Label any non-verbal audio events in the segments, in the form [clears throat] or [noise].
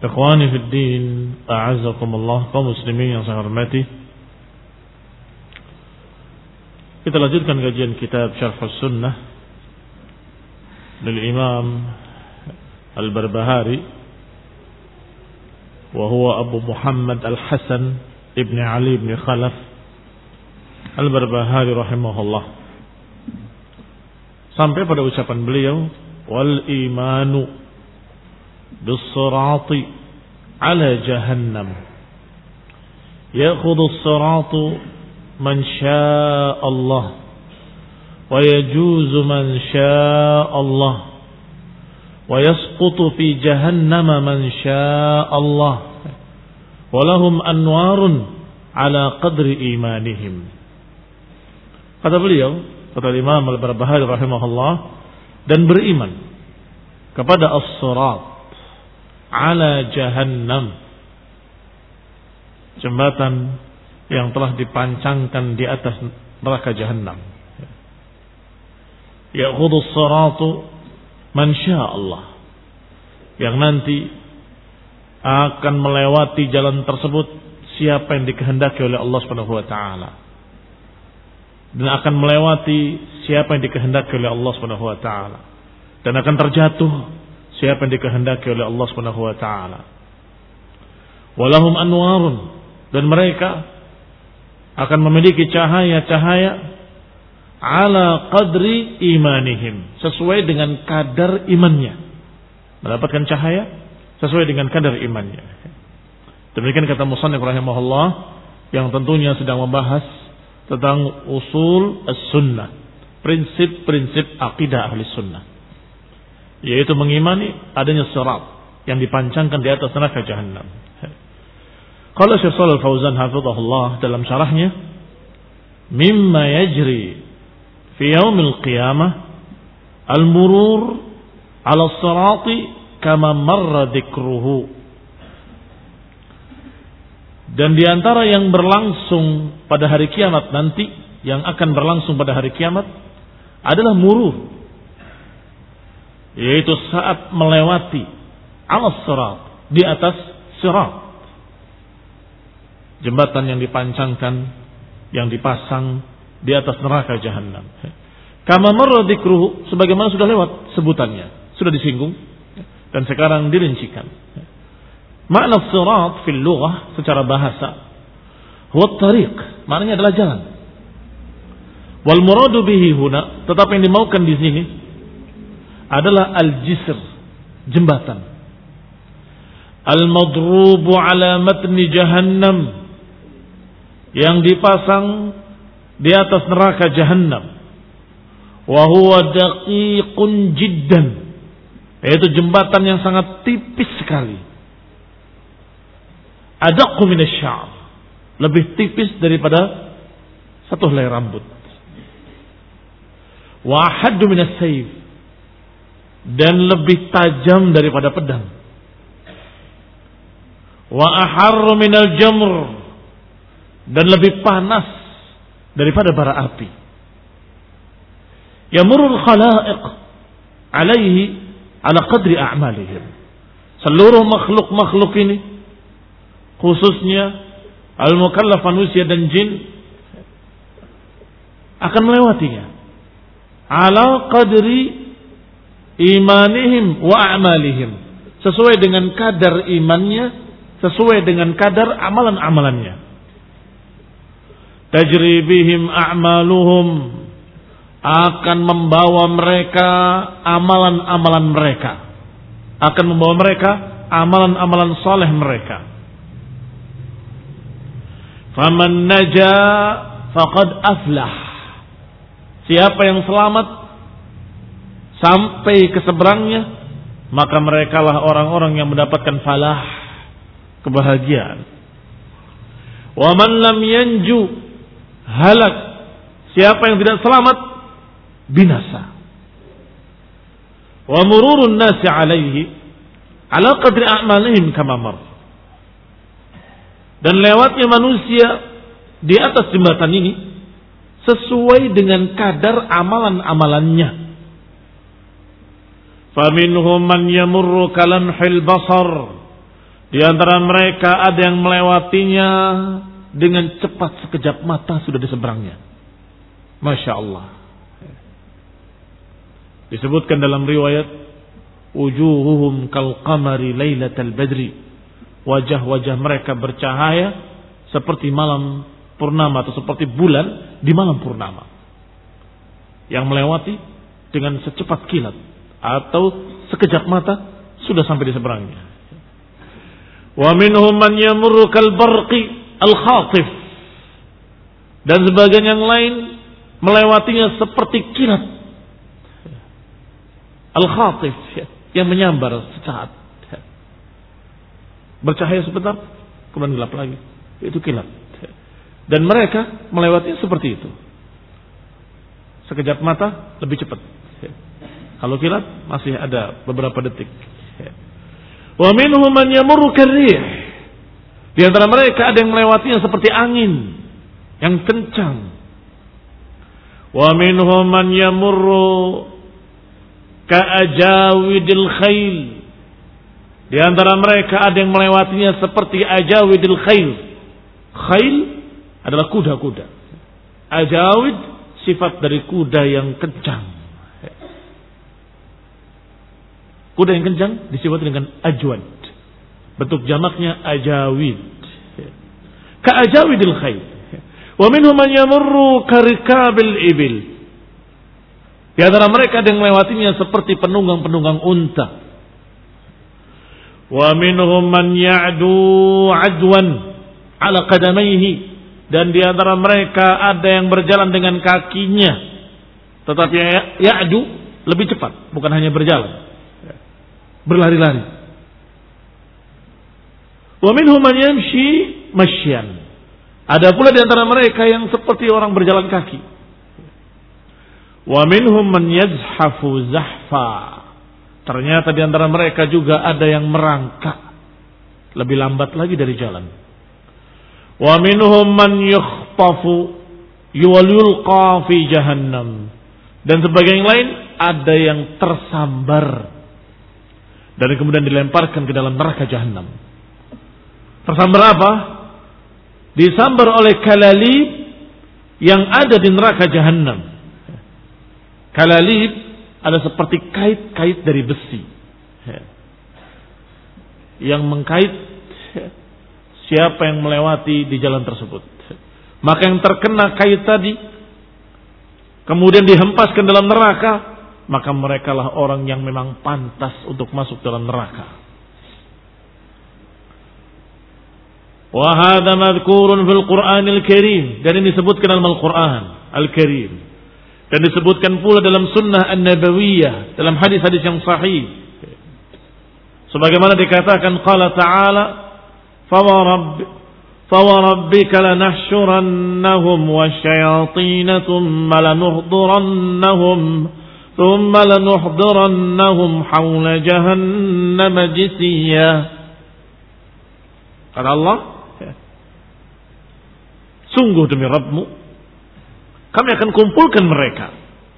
Ikhwani fi din, a'azzakumullah kaum muslimin yang saya hormati. Kita lanjutkan kajian kitab Syarh Sunnah dari Imam Al-Barbahari wa huwa Abu Muhammad Al-Hasan ibn Ali ibn Khalaf Al-Barbahari rahimahullah. Sampai pada ucapan beliau wal imanu بالصراط على جهنم. يأخذ الصراط من شاء الله ويجوز من شاء الله ويسقط في جهنم من شاء الله ولهم أنوار على قدر إيمانهم. Kata beliau kata Imam Al-Barbahari rahimahullah dan beriman kepada as-sirat. Ala jahannam. Jembatan yang telah dipancangkan di atas neraka jahannam. Ya'khudhu as-siratu man Allah. Yang nanti akan melewati jalan tersebut siapa yang dikehendaki oleh Allah Subhanahu wa taala. Dan akan melewati siapa yang dikehendaki oleh Allah Subhanahu wa taala. Dan akan terjatuh siapa yang dikehendaki oleh Allah Subhanahu wa taala. Walahum anwarun dan mereka akan memiliki cahaya-cahaya ala qadri imanihim sesuai dengan kadar imannya. Mendapatkan cahaya sesuai dengan kadar imannya. Demikian kata Musannif rahimahullah yang tentunya sedang membahas tentang usul as-sunnah, prinsip-prinsip akidah ahli sunnah yaitu mengimani adanya sirat yang dipancangkan di atas neraka jahanam. Kalau Syekh Shalal Fauzan hafizahullah dalam syarahnya, mimma yajri fi yaumil qiyamah al-murur ala sirati kama marra dzikruhu. Dan di antara yang berlangsung pada hari kiamat nanti, yang akan berlangsung pada hari kiamat adalah murur yaitu saat melewati alas sirat di atas sirat jembatan yang dipancangkan yang dipasang di atas neraka jahanam. Kama marra sebagaimana sudah lewat sebutannya, sudah disinggung dan sekarang dirincikan. Makna sirat fil lughah secara bahasa huwa tariq, maknanya adalah jalan. Wal muradu bihi huna, tetapi yang dimaukan di sini adalah al-jisr, jembatan. Al-madrubu ala matni jahannam yang dipasang di atas neraka jahannam. Wa huwa daqiqun jiddan. Yaitu jembatan yang sangat tipis sekali adaqu minasy'ar. Lebih tipis daripada satu helai rambut. Wa ahaddu minas sayf. Dan lebih tajam daripada pedang. Wa aharru minal jamr. Dan lebih panas daripada bara api. Yamurul khalaiq alaihi ala qadri a'malihim. Seluruh makhluk-makhluk ini khususnya al-mukallaf manusia dan jin akan melewatinya ala qadri imanihim wa a'malihim. Sesuai dengan kadar imannya sesuai dengan kadar amalan-amalannya. Tajri bihim a'maluhum akan membawa mereka amalan-amalan mereka. Akan membawa mereka amalan-amalan soleh mereka. Faman naja faqad aflah. Siapa yang selamat sampai ke seberangnya, maka mereka lah orang-orang yang mendapatkan falah, kebahagiaan. Wa man lam yanju halak. Siapa yang tidak selamat binasa. Wa mururun nasi alaihi ala qadri a'malihim kama mar. Dan lewatnya manusia di atas jembatan ini sesuai dengan kadar amalan-amalannya. Faminhum man yamurru kalamhil basar. Di antara mereka ada yang melewatinya dengan cepat sekejap mata sudah di seberangnya. Masya Allah. Disebutkan dalam riwayat wujuhuhum kal qamari lailatal badri wajah-wajah mereka bercahaya seperti malam purnama atau seperti bulan di malam purnama yang melewati dengan secepat kilat atau sekejap mata sudah sampai di seberangnya. Wa minhum man yamurru kal barqi al khatif. Dan sebagian yang lain melewatinya seperti kilat al khatif yang menyambar sesaat bercahaya sebentar, kemudian gelap lagi. Itu kilat. Dan mereka melewati seperti itu. Sekejap mata lebih cepat. Kalau kilat masih ada beberapa detik. Wa minhum man yamurru Di antara mereka ada yang melewatinya seperti angin yang kencang. Wa minhum man yamurru ka'ajawidil khail di antara mereka ada yang melewatinya seperti ajawidil khail. Khail adalah kuda-kuda. Ajawid sifat dari kuda yang kencang. Kuda yang kencang disebut dengan ajwad. Bentuk jamaknya ajawid. Ka ajawidil khail. Wa minhum man yamurru karikabil ibil. Di antara mereka ada yang melewatinya seperti penunggang-penunggang unta wa minhum man ya'du adwan ala qadamaihi dan di antara mereka ada yang berjalan dengan kakinya tetapi ya'du lebih cepat bukan hanya berjalan berlari-lari. Wa minhum man yamshi masyan. Ada pula di antara mereka yang seperti orang berjalan kaki. Wa minhum man yazhafu zahfa. Ternyata di antara mereka juga ada yang merangkak. Lebih lambat lagi dari jalan. Wa minhum man yukhtafu yuwalulqa fi jahannam. Dan sebagian yang lain ada yang tersambar dan kemudian dilemparkan ke dalam neraka jahanam. Tersambar apa? Disambar oleh kalali yang ada di neraka jahanam. Kalalib ada seperti kait-kait dari besi yang mengkait siapa yang melewati di jalan tersebut. Maka yang terkena kait tadi kemudian dihempaskan dalam neraka, maka merekalah orang yang memang pantas untuk masuk dalam neraka. Wahada madkurun fil Qur'anil Karim dan ini disebutkan dalam Al-Qur'an Al-Karim dan disebutkan pula dalam sunnah An-Nabawiyah dalam hadis-hadis yang sahih sebagaimana dikatakan qala ta'ala فورب فوربك لنحشرنهم والشياطين ثم لنحضرنهم ثم لنحضرنهم حول جهنم جثيا kata Allah sungguh demi Rabbmu kami akan kumpulkan mereka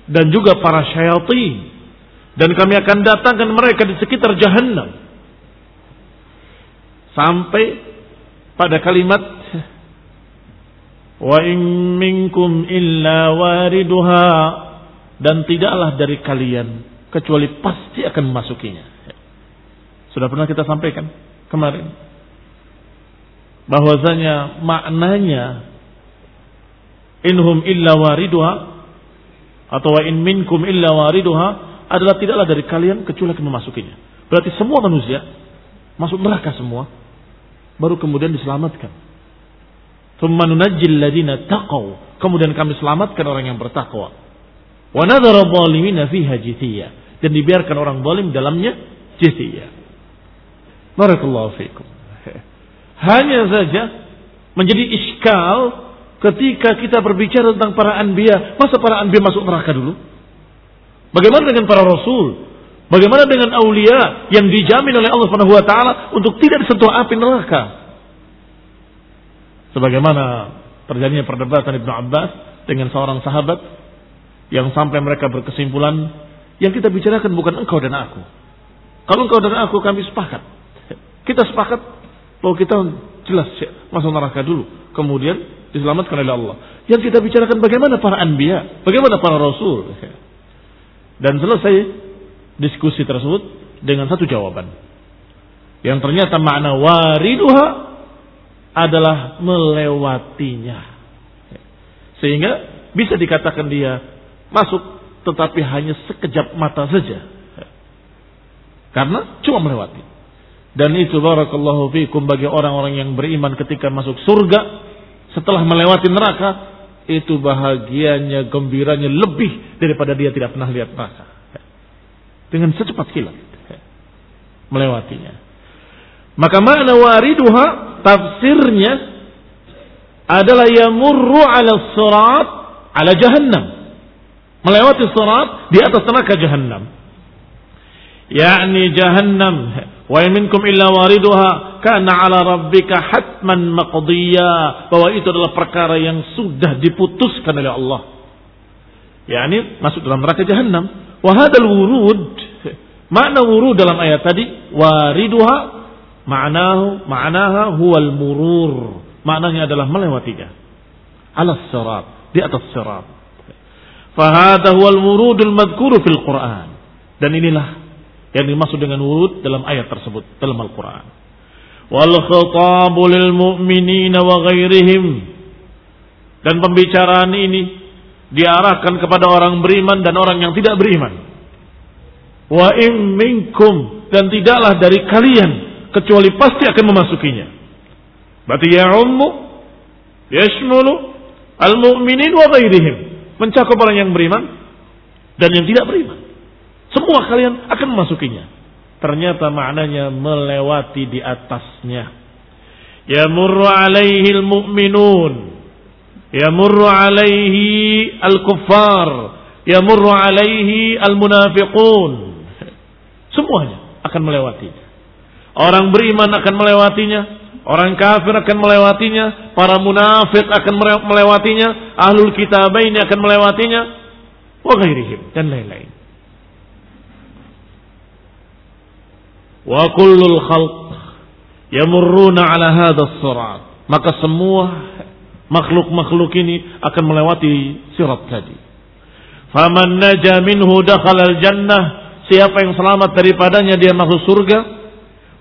dan juga para syaitan dan kami akan datangkan mereka di sekitar jahannam sampai pada kalimat wa in minkum illa wariduha dan tidaklah dari kalian kecuali pasti akan memasukinya. Sudah pernah kita sampaikan kemarin bahwasanya maknanya inhum illa wariduha atau wa in minkum illa wariduha adalah tidaklah dari kalian kecuali akan memasukinya. Berarti semua manusia masuk neraka semua baru kemudian diselamatkan. Kemudian kami selamatkan orang yang bertakwa. Fiha. Dan dibiarkan orang zalim dalamnya jithiyya. Barakallahu fiikum. Hanya saja menjadi iskal ketika kita berbicara tentang para anbiya. Masa para anbiya masuk neraka dulu? Bagaimana dengan para rasul? Bagaimana dengan aulia yang dijamin oleh Allah Subhanahu wa taala untuk tidak disentuh api neraka? Sebagaimana terjadinya perdebatan Ibnu Abbas dengan seorang sahabat yang sampai mereka berkesimpulan yang kita bicarakan bukan engkau dan aku. Kalau engkau dan aku kami sepakat. Kita sepakat bahwa kita jelas masuk neraka dulu. Kemudian diselamatkan oleh Allah. Yang kita bicarakan bagaimana para anbiya, bagaimana para rasul. Dan selesai diskusi tersebut dengan satu jawaban. Yang ternyata makna wariduha adalah melewatinya. Sehingga bisa dikatakan dia masuk tetapi hanya sekejap mata saja. Karena cuma melewati. Dan itu barakallahu fikum bagi orang-orang yang beriman ketika masuk surga setelah melewati neraka itu bahagianya, gembiranya lebih daripada dia tidak pernah lihat neraka dengan secepat kilat melewatinya. Maka makna wariduha tafsirnya adalah yamurru ala surat ala jahannam. Melewati surat di atas neraka jahannam. Yakni jahannam wa minkum illa wariduha kana ala rabbika hatman maqdiya bahwa itu adalah perkara yang sudah diputuskan oleh Allah. yakni masuk dalam neraka jahannam Wahadal wurud. Makna wurud dalam ayat tadi. Wariduha. Ma'nahu. Ma'naha huwal murur. Maknanya adalah melewatinya. Alas sirat. Di atas sirat. Fahada huwal wurudul madkuru fil Quran. Dan inilah yang dimaksud dengan wurud dalam ayat tersebut dalam Al-Quran. Wal khitabu lil mu'minina wa ghairihim. Dan pembicaraan ini diarahkan kepada orang beriman dan orang yang tidak beriman. Wa in minkum dan tidaklah dari kalian kecuali pasti akan memasukinya. Berarti ya ummu yashmulu al-mu'minin wa ghairihim. Mencakup orang yang beriman dan yang tidak beriman. Semua kalian akan memasukinya. Ternyata maknanya melewati di atasnya. Yamurru alaihi al-mu'minun yamurru alaihi al-kuffar, yamurru alaihi al-munafiqun. Semuanya akan melewati. Orang beriman akan melewatinya, orang kafir akan melewatinya, para munafik akan melewatinya, ahlul kitabain akan melewatinya, wa ghairihim dan lain-lain. Wa kullul khalq yamurruna ala hadha surat. Maka semua makhluk-makhluk ini akan melewati sirat tadi. Faman naja minhu dakhala jannah Siapa yang selamat daripadanya dia masuk surga.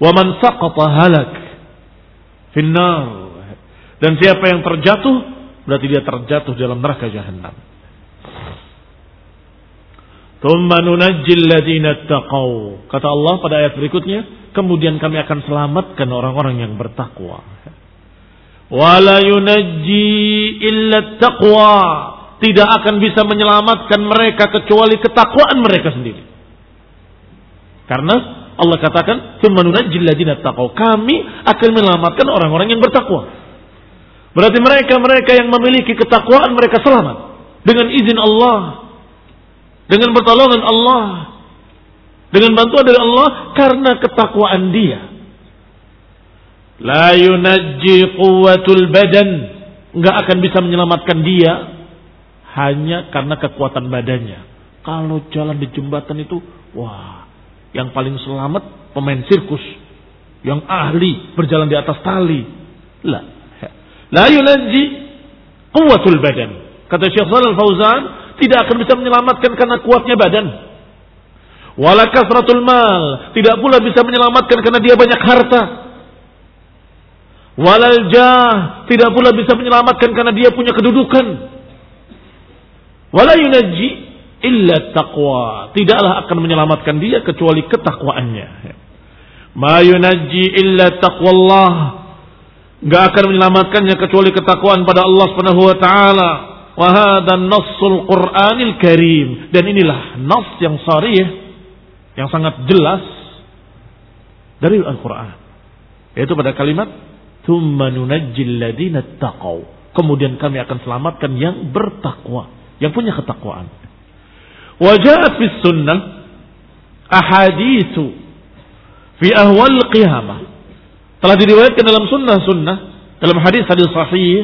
Wa man saqata halak finnar. Dan siapa yang terjatuh berarti dia terjatuh dalam neraka jahanam. Thumma nunajjil ladina taqaw. Kata Allah pada ayat berikutnya, kemudian kami akan selamatkan orang-orang yang bertakwa. Wala yunajji illa taqwa tidak akan bisa menyelamatkan mereka kecuali ketakwaan mereka sendiri. Karena Allah katakan, Kami akan menyelamatkan orang-orang yang bertakwa. Berarti mereka-mereka yang memiliki ketakwaan mereka selamat dengan izin Allah, dengan pertolongan Allah, dengan bantuan dari Allah karena ketakwaan dia. La yunajji quwwatul badan, enggak akan bisa menyelamatkan dia hanya karena kekuatan badannya. Kalau jalan di jembatan itu, wah, yang paling selamat pemain sirkus, yang ahli berjalan di atas tali. La, la yunajji kuatul badan. Kata Syekh Shalal Fauzan, tidak akan bisa menyelamatkan karena kuatnya badan. Wala kasratul mal, tidak pula bisa menyelamatkan karena dia banyak harta. Walal jah, tidak pula bisa menyelamatkan karena dia punya kedudukan. Wala yunajji illa taqwa. Tidaklah akan menyelamatkan dia kecuali ketakwaannya. Ma yunajji illa taqwallah. Gak akan menyelamatkannya kecuali ketakwaan pada Allah Subhanahu wa taala. Wa hadha nassul Qur'anil Karim. Dan inilah nas yang sharih yang sangat jelas dari Al-Qur'an. Yaitu pada kalimat thumma nunajjil ladina taqaw. Kemudian kami akan selamatkan yang bertakwa yang punya ketakwaan. Wajah fi sunnah ahaditsu fi ahwal qiyamah. Telah diriwayatkan dalam sunnah-sunnah dalam hadis-hadis sahih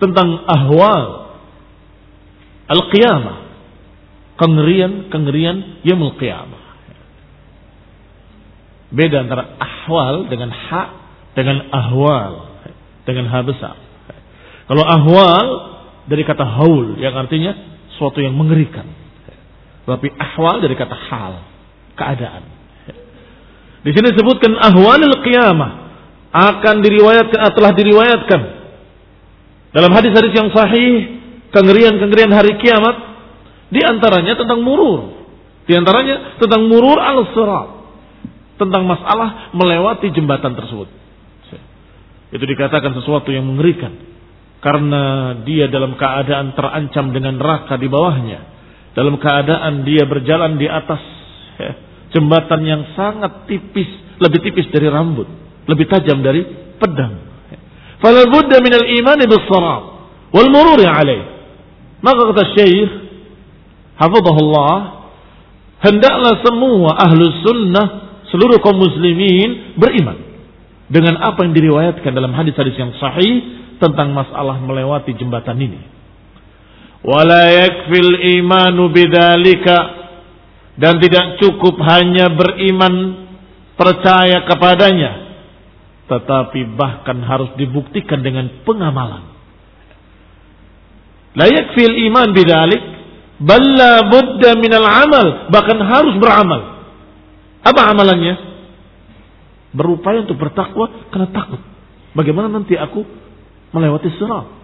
tentang ahwal al-qiyamah. Kengerian-kengerian yaumul qiyamah. Beda antara ahwal dengan ha dengan ahwal dengan ha besar. Kalau ahwal dari kata haul yang artinya suatu yang mengerikan. Tapi ahwal dari kata hal, keadaan. Di sini disebutkan ahwalul qiyamah akan diriwayatkan telah diriwayatkan dalam hadis-hadis yang sahih kengerian-kengerian hari kiamat di antaranya tentang murur. Di antaranya tentang murur al-sirat. Tentang masalah melewati jembatan tersebut. Itu dikatakan sesuatu yang mengerikan karena dia dalam keadaan terancam dengan neraka di bawahnya dalam keadaan dia berjalan di atas ya, jembatan yang sangat tipis lebih tipis dari rambut lebih tajam dari pedang fala budda min al iman bis wal murur alaih maka kata syekh hafizahullah hendaklah semua ahlu sunnah seluruh kaum muslimin beriman dengan apa yang diriwayatkan dalam hadis-hadis yang sahih tentang masalah melewati jembatan ini. Wala yakfil imanu bidzalika dan tidak cukup hanya beriman percaya kepadanya tetapi bahkan harus dibuktikan dengan pengamalan. La yakfil iman bidzalik balla budda minal amal bahkan harus beramal. Apa amalannya? Berupaya untuk bertakwa karena takut. Bagaimana nanti aku melewati sirat.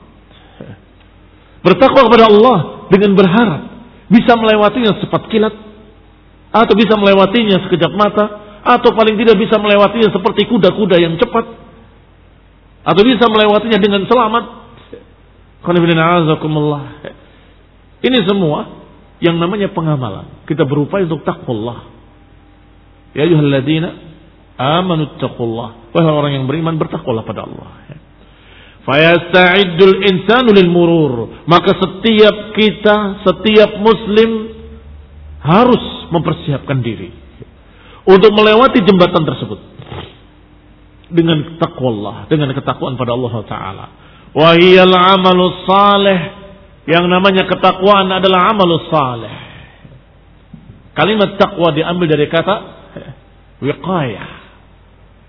Bertakwa kepada Allah dengan berharap bisa melewatinya cepat kilat atau bisa melewatinya sekejap mata atau paling tidak bisa melewatinya seperti kuda-kuda yang cepat atau bisa melewatinya dengan selamat. Ini semua yang namanya pengamalan. Kita berupaya untuk takwa Ya ayyuhalladzina amanu taqullah. Wahai orang yang beriman bertakwalah pada Allah. Fayasta'iddul insanu lil murur. Maka setiap kita, setiap muslim harus mempersiapkan diri untuk melewati jembatan tersebut dengan takwa Allah, dengan ketakwaan pada Allah taala. Wa hiyal amalus salih. Yang namanya ketakwaan adalah amalus salih. Kalimat takwa diambil dari kata wiqayah.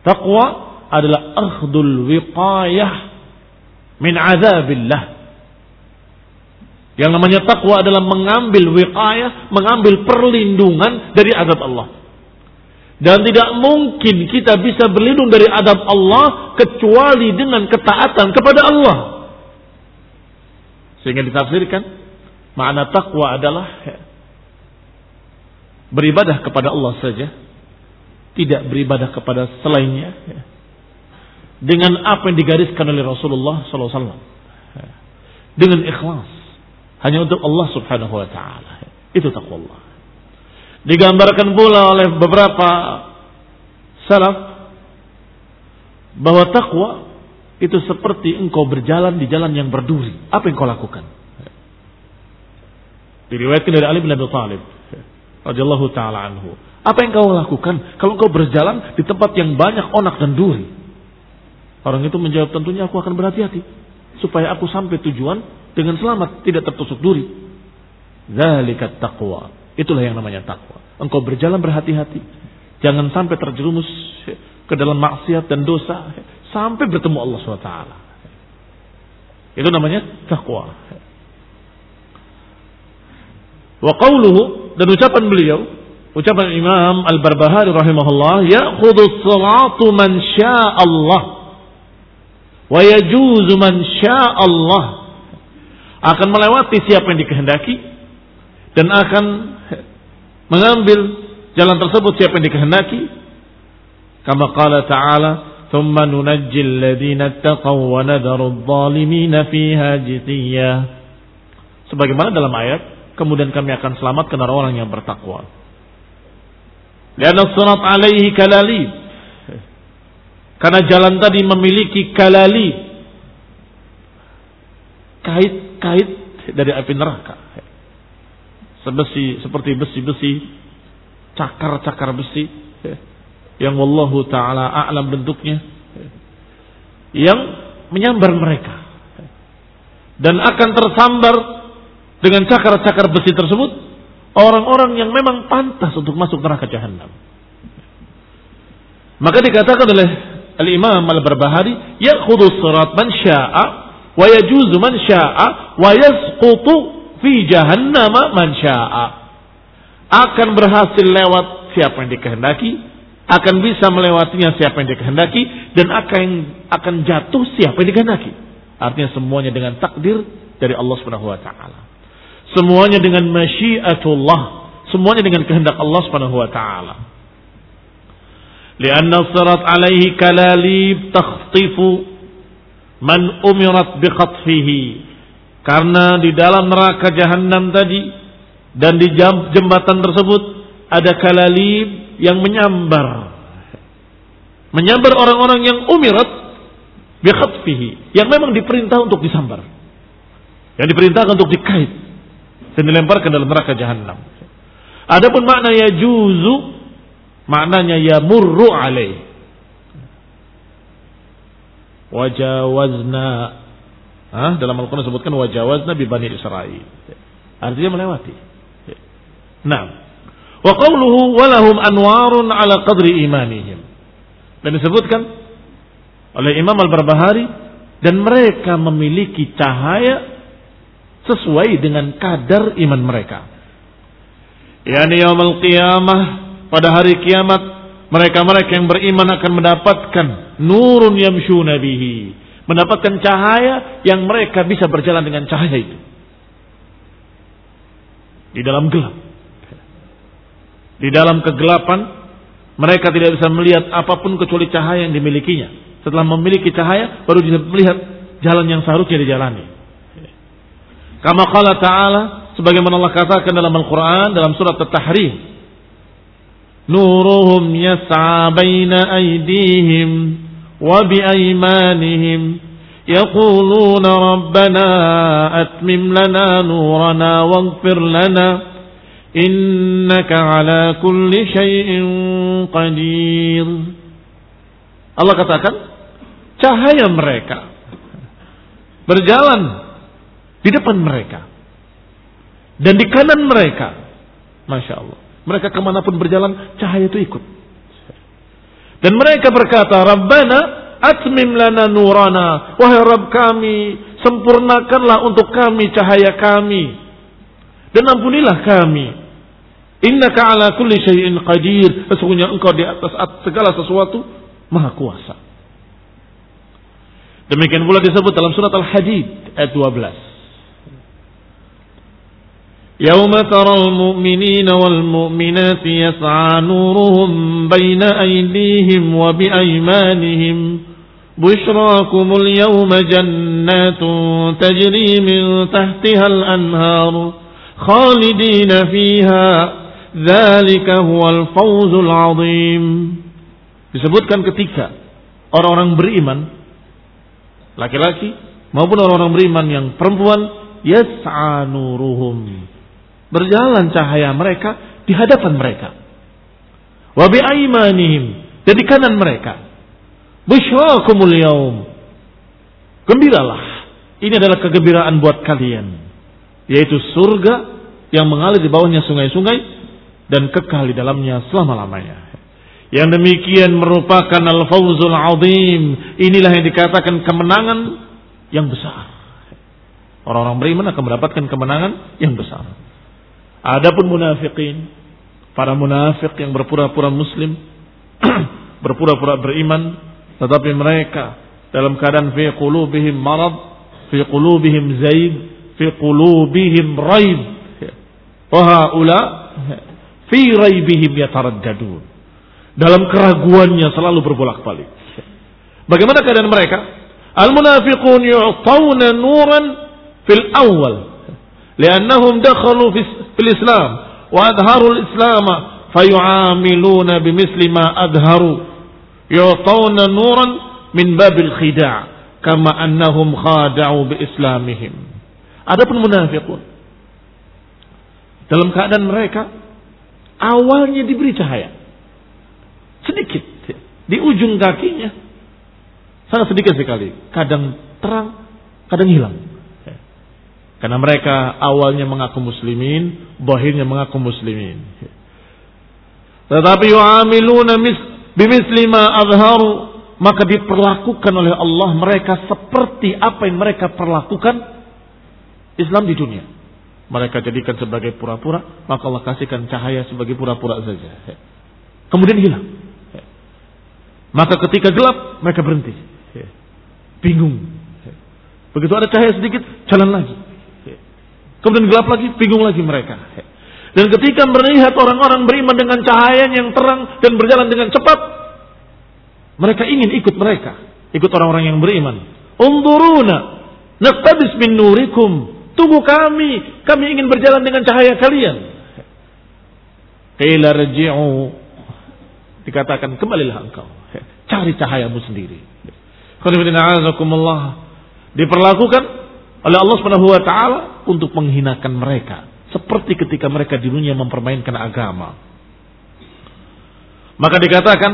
Takwa adalah akhdul wiqayah min azabillah. Yang namanya takwa adalah mengambil wiqayah, mengambil perlindungan dari azab Allah. Dan tidak mungkin kita bisa berlindung dari adab Allah kecuali dengan ketaatan kepada Allah. Sehingga ditafsirkan makna takwa adalah beribadah kepada Allah saja, tidak beribadah kepada selainnya. Dengan apa yang digariskan oleh Rasulullah SAW. Dengan ikhlas. Hanya untuk Allah subhanahu wa ta'ala. Itu takwa Allah. Digambarkan pula oleh beberapa salaf bahwa takwa itu seperti engkau berjalan di jalan yang berduri. Apa yang kau lakukan? Diriwayatkan dari Ali bin Abi Thalib radhiyallahu taala anhu. Apa yang kau lakukan kalau engkau berjalan di tempat yang banyak onak dan duri? Orang itu menjawab tentunya aku akan berhati-hati supaya aku sampai tujuan dengan selamat tidak tertusuk duri. Zalikat taqwa. Itulah yang namanya takwa. Engkau berjalan berhati-hati. Jangan sampai terjerumus ke dalam maksiat dan dosa sampai bertemu Allah SWT. Itu namanya takwa. Wa qawluhu dan ucapan beliau, ucapan Imam Al-Barbahari rahimahullah, ya'khudhu salatu man Allah wa yajuzu man Allah. Akan melewati siapa yang dikehendaki dan akan mengambil jalan tersebut siapa yang dikehendaki. Kama qala ta'ala thumma nunajjil ladzina taqaw wa nadharu adh-dhalimina fiha jithiya sebagaimana dalam ayat kemudian kami akan selamatkan orang-orang yang bertakwa. Lianna surat alaihi kalalib karena jalan tadi memiliki kalali. Kait-kait dari api neraka. Sebesi seperti besi-besi cakar-cakar besi. Ya, yang wallahu taala a'lam bentuknya. Ya, yang menyambar mereka. Dan akan tersambar dengan cakar-cakar besi tersebut orang-orang yang memang pantas untuk masuk neraka jahanam. Maka dikatakan oleh Al-Imam Al-Barbahari, "Ya'khudhu sirat man syaa wa yajuzu man syaa wa yasqutu fi jahannama man syaa. Akan berhasil lewat siapa yang dikehendaki, akan bisa melewatinya siapa yang dikehendaki dan akan akan jatuh siapa yang dikehendaki. Artinya semuanya dengan takdir dari Allah Subhanahu wa taala. Semuanya dengan masyiatullah, semuanya dengan kehendak Allah Subhanahu wa taala. Sirat alaihi kalalib takhtifu man umirat bi khatfihi karena di dalam neraka jahanam tadi dan di jembatan tersebut ada kalalib yang menyambar. Menyambar orang-orang yang umirat bikhatfihi. Yang memang diperintah untuk disambar. Yang diperintahkan untuk dikait. Dan dilemparkan dalam neraka jahanam. Adapun makna ya juzu. Maknanya ya murru alaih. Wajawazna Hah? Dalam Al-Quran disebutkan wajawaz Nabi Bani Israel. Artinya melewati. Nah. Wa qawluhu walahum anwarun ala qadri imanihim. Dan disebutkan oleh Imam Al-Barbahari dan mereka memiliki cahaya sesuai dengan kadar iman mereka. Yani yaumul qiyamah pada hari kiamat mereka-mereka yang beriman akan mendapatkan nurun yamshuna bihi mendapatkan cahaya yang mereka bisa berjalan dengan cahaya itu. Di dalam gelap. Di dalam kegelapan, mereka tidak bisa melihat apa pun kecuali cahaya yang dimilikinya. Setelah memiliki cahaya, baru bisa melihat jalan yang seharusnya dijalani. Kama qala ta'ala, sebagaimana Allah katakan dalam Al-Quran, dalam surat At-Tahrim. Nuruhum yas'a baina aydihim وبأيمانهم يقولون ربنا أتمم لنا نورنا واغفر لنا إنك على كل شيء قدير Allah katakan cahaya mereka berjalan di depan mereka dan di kanan mereka Masya Allah mereka ke mana pun berjalan cahaya itu ikut dan mereka berkata, Rabbana Atmim lana nurana. Wahai Rabb kami, sempurnakanlah untuk kami cahaya kami. Dan ampunilah kami. Innaka ala kulli syai'in qadir. Sesungguhnya engkau di atas segala sesuatu maha kuasa. Demikian pula disebut dalam surat Al-Hadid ayat 12. يوم ترى المؤمنين والمؤمنات يسعى نورهم بين أيديهم وبأيمانهم بشراكم اليوم جنات تجري من تحتها الأنهار خالدين فيها ذلك هو الفوز العظيم disebutkan ketika orang-orang beriman laki-laki maupun orang-orang beriman yang perempuan yas'a nuruhum berjalan cahaya mereka di hadapan mereka wa bi aimanihim dan kanan mereka busyrakumul yaum gembiralah ini adalah kegembiraan buat kalian yaitu surga yang mengalir di bawahnya sungai-sungai dan kekal di dalamnya selama-lamanya. Yang demikian merupakan al-fawzul azim. Inilah yang dikatakan kemenangan yang besar. Orang-orang beriman akan mendapatkan kemenangan yang besar. Adapun munafikin, para munafik yang berpura-pura muslim, [clears throat] berpura-pura beriman, tetapi mereka dalam keadaan fi qulubihim marad, fi qulubihim zaid, fi qulubihim raib, Wahaula fi raibihim yataraddadun. Dalam keraguannya selalu berbolak-balik. Bagaimana keadaan mereka? Al-munafiqun yu'tawna nuran fil awal. Liannahum dakhalu fil Islam wa adharu al-Islam fayu'amiluna bimisli ma adharu. Yu'tawna nuran min babil khida' kama annahum khada'u bi islamihim. Adapun munafiqun dalam keadaan mereka awalnya diberi cahaya. Sedikit. Di ujung kakinya. Sangat sedikit sekali. Kadang terang, kadang hilang. Karena mereka awalnya mengaku muslimin, bahirnya mengaku muslimin. Tetapi yu'amiluna bimisli ma azharu maka diperlakukan oleh Allah mereka seperti apa yang mereka perlakukan Islam di dunia mereka jadikan sebagai pura-pura, maka Allah kasihkan cahaya sebagai pura-pura saja. Kemudian hilang. Maka ketika gelap, mereka berhenti. Bingung. Begitu ada cahaya sedikit, jalan lagi. Kemudian gelap lagi, bingung lagi mereka. Dan ketika melihat orang-orang beriman dengan cahaya yang terang dan berjalan dengan cepat, mereka ingin ikut mereka. Ikut orang-orang yang beriman. Unduruna, naqtabis min nurikum. Tunggu kami, kami ingin berjalan dengan cahaya kalian. Qila rji'u. Dikatakan kembalilah engkau. Cari cahayamu sendiri. Diperlakukan oleh Allah Subhanahu wa taala untuk menghinakan mereka seperti ketika mereka di dunia mempermainkan agama. Maka dikatakan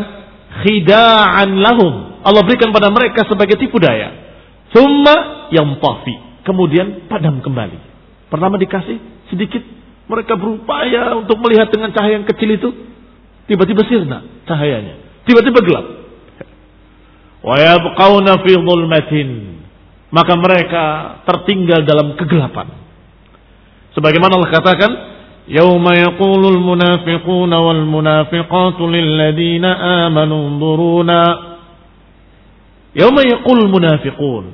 khida'an lahum. Allah berikan pada mereka sebagai tipu daya. Thumma yang tafi kemudian padam kembali. Pertama dikasih sedikit, mereka berupaya untuk melihat dengan cahaya yang kecil itu, tiba-tiba sirna cahayanya, tiba-tiba gelap. Wa yabqauna fi dhulmatin. Maka mereka tertinggal dalam kegelapan. Sebagaimana Allah katakan, "Yauma yaqulul munafiquna wal munafiqatu lil ladina amanu dhuruna." Yauma yaqulul munafiqun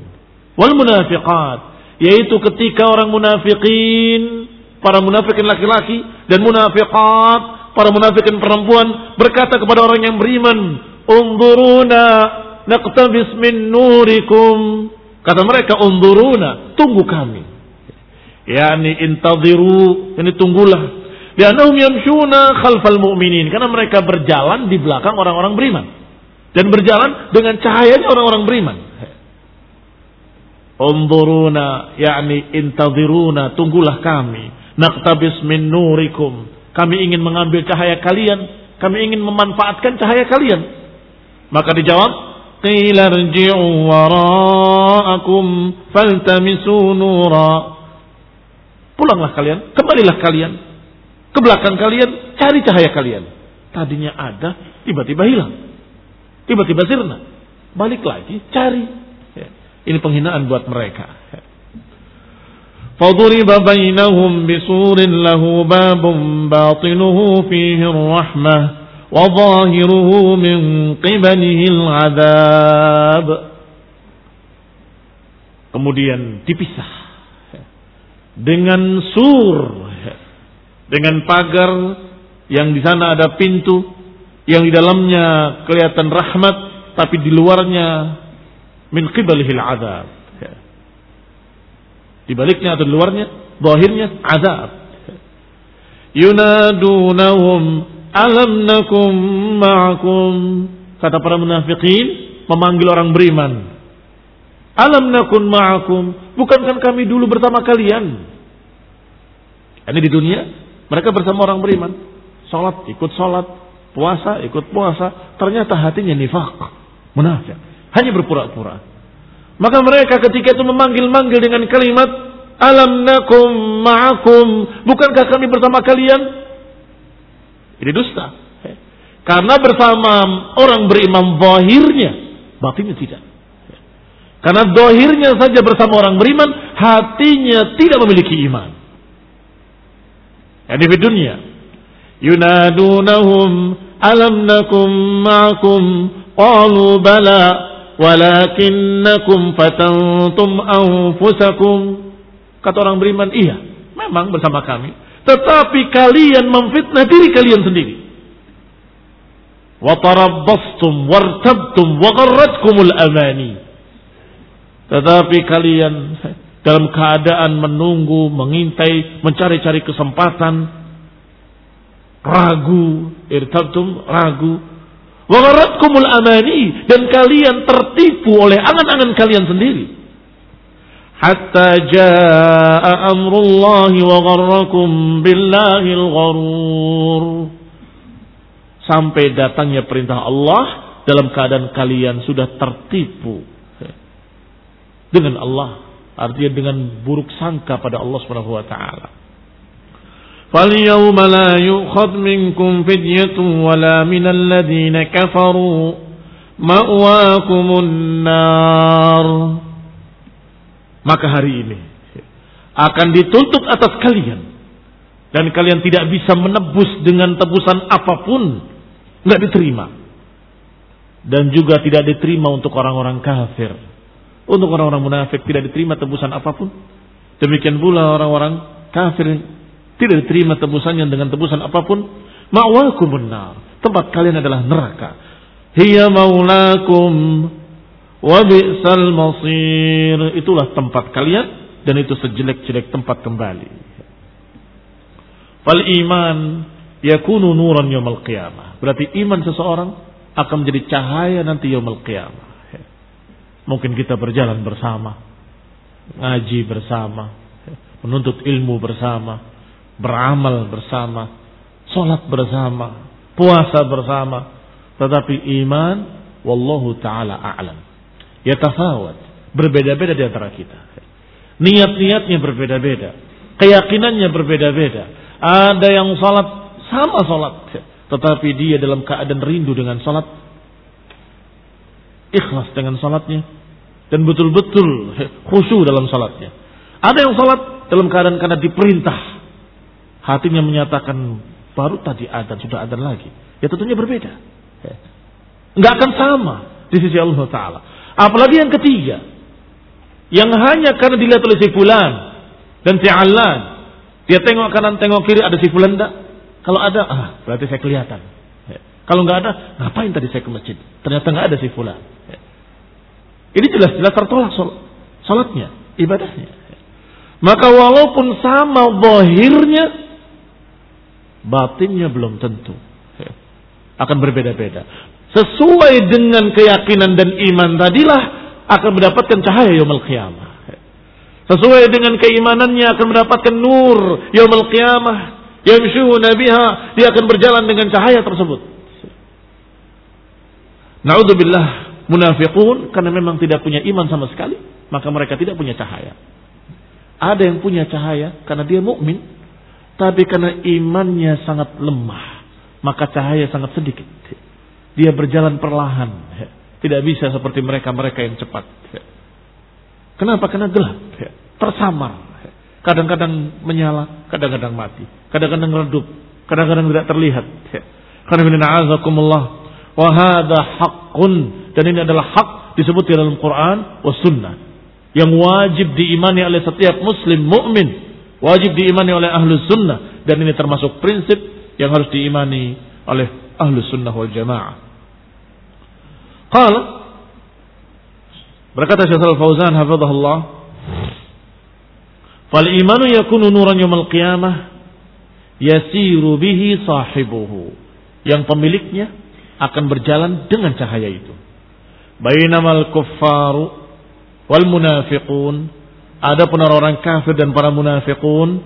wal munafiqat yaitu ketika orang munafikin, para munafikin laki-laki dan munafiqat, para munafikin perempuan berkata kepada orang yang beriman, "Unzuruna naqtabis min nurikum." Kata mereka, "Unzuruna, tunggu kami." Yani intadhiru, ini tunggulah. Lianahum yamshuna khalfal mu'minin. Karena mereka berjalan di belakang orang-orang beriman. Dan berjalan dengan cahayanya orang-orang beriman. Unduruna, yakni intadhiruna, tunggulah kami. Naktabis min nurikum. Kami ingin mengambil cahaya kalian. Kami ingin memanfaatkan cahaya kalian. Maka dijawab, Qila rji'u wara'akum faltamisu nura. Pulanglah kalian, kembalilah kalian. Ke belakang kalian, cari cahaya kalian. Tadinya ada, tiba-tiba hilang. Tiba-tiba sirna. Balik lagi, cari. Ini penghinaan buat mereka. فضرب بينهم بسور له باب باطنه فيه الرحمة وظاهره من قبله العذاب Kemudian dipisah dengan sur, dengan pagar yang di sana ada pintu, yang di dalamnya kelihatan rahmat, tapi di luarnya min qibalihil azab. Di baliknya atau di luarnya, zahirnya azab. Yunadunahum alam nakum ma'akum. Kata para munafikin memanggil orang beriman. Alam nakun ma'akum. Bukankah kami dulu bersama kalian? Ini di dunia mereka bersama orang beriman. Salat ikut salat, puasa ikut puasa. Ternyata hatinya nifak, munafik. Hanya berpura-pura. Maka mereka ketika itu memanggil-manggil dengan kalimat Alam nakum ma'akum Bukankah kami bersama kalian? Ini dusta. Karena bersama orang berimam zahirnya Batinnya tidak. Karena zahirnya saja bersama orang beriman Hatinya tidak memiliki iman. Ini di dunia. Yunadunahum Alam nakum ma'akum Qalu bala walakinnakum fatantum anfusakum. Kata orang beriman iya memang bersama kami tetapi kalian memfitnah diri kalian sendiri. Wa tarabbastum wartabtum wa gharratkumul amani. Tetapi kalian dalam keadaan menunggu, mengintai, mencari-cari kesempatan, ragu, irtabtum, ragu, Wagaratkumul amani. Dan kalian tertipu oleh angan-angan kalian sendiri Hatta jaa amrullahi wa gharrakum billahil gharur. Sampai datangnya perintah Allah dalam keadaan kalian sudah tertipu dengan Allah. Artinya dengan buruk sangka pada Allah Subhanahu wa taala. فاليوم لا يؤخذ منكم فدية ولا من الذين كفروا مأواكم النار maka hari ini akan dituntut atas kalian dan kalian tidak bisa menebus dengan tebusan apa pun nggak diterima dan juga tidak diterima untuk orang-orang kafir untuk orang-orang munafik tidak diterima tebusan apa pun demikian pula orang-orang kafir tidak diterima tebusannya dengan tebusan apa pun. Ma'wakumun nar. Tempat kalian adalah neraka. Hiya maulakum wa bi'sal masir. Itulah tempat kalian dan itu sejelek-jelek tempat kembali. Fal iman yakunu nuran yaumil qiyamah. Berarti iman seseorang akan menjadi cahaya nanti yaumil qiyamah. Mungkin kita berjalan bersama, ngaji bersama, menuntut ilmu bersama, beramal bersama, sholat bersama, puasa bersama, tetapi iman, wallahu taala a'lam. Yatafawat, berbeda-beda di antara kita. Niat-niatnya berbeda-beda, keyakinannya berbeda-beda. Ada yang sholat sama sholat, tetapi dia dalam keadaan rindu dengan sholat, ikhlas dengan sholatnya, dan betul-betul khusyuk dalam sholatnya. Ada yang sholat dalam keadaan karena diperintah hatinya menyatakan baru tadi adan sudah adan lagi, ya tentunya berbeda. Ya. Nggak akan sama di sisi Allah Taala. Apalagi yang ketiga, yang hanya karena dilihat oleh si fulan dan si alan, dia tengok kanan tengok kiri ada si fulan enggak? Kalau ada, ah berarti saya kelihatan. Ya. Kalau nggak ada, ngapain tadi saya ke masjid? Ternyata nggak ada si fulan. Ya. Ini jelas-jelas tertolak salatnya, ibadahnya. Maka walaupun sama bohirnya, batinnya belum tentu. Akan berbeda-beda. Sesuai dengan keyakinan dan iman tadilah akan mendapatkan cahaya yaumul qiyamah. Sesuai dengan keimanannya akan mendapatkan nur yaumul qiyamah. Yamshuna biha, dia akan berjalan dengan cahaya tersebut. Naudzubillah munafiqun karena memang tidak punya iman sama sekali, maka mereka tidak punya cahaya. Ada yang punya cahaya karena dia mukmin, tapi karena imannya sangat lemah, maka cahaya sangat sedikit. Dia berjalan perlahan, Tidak bisa seperti mereka-mereka yang cepat. Kenapa? Karena gelap. Tersamar. Kadang-kadang menyala, kadang-kadang mati. Kadang-kadang redup, kadang-kadang tidak terlihat. Karena Wahada haqqun. Dan ini adalah hak disebut di dalam Quran wa sunnah. Yang wajib diimani oleh setiap muslim mukmin, Wajib diimani oleh ahlu sunnah. Dan ini termasuk prinsip yang harus diimani oleh ahlu sunnah wal jamaah. Qala berkata Syekh Al-Fauzan hafizahullah Fal imanu yakunu nuran yaumil qiyamah yasiru bihi sahibuhu yang pemiliknya akan berjalan dengan cahaya itu. Bainamal kuffaru wal munafiqun adapun orang-orang kafir dan para munafiqun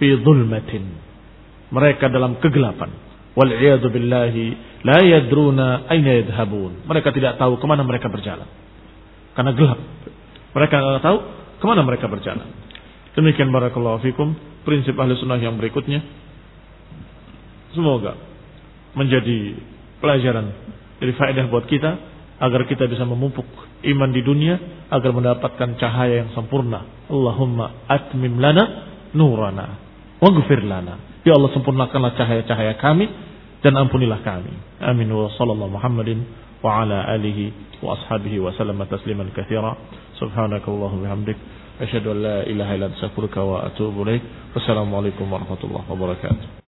fi dhulmatin mereka dalam kegelapan wal billahi La yadruna aina yadhabun. Mereka tidak tahu ke mana mereka berjalan. Karena gelap. Mereka tidak tahu ke mana mereka berjalan. Demikian barakallahu fikum. Prinsip ahli sunnah yang berikutnya. Semoga menjadi pelajaran. Jadi faedah buat kita. Agar kita bisa memupuk iman di dunia. Agar mendapatkan cahaya yang sempurna. Allahumma atmim lana nurana. Waghfir lana. Ya Allah sempurnakanlah cahaya-cahaya kami dan ampunilah kami. Amin wa sallallahu Muhammadin wa ala alihi wa ashabihi wa sallam tasliman katsira. Subhanakallahumma bihamdik asyhadu an la ilaha illa anta astaghfiruka wa atubu ilaik. Wassalamualaikum warahmatullahi wabarakatuh.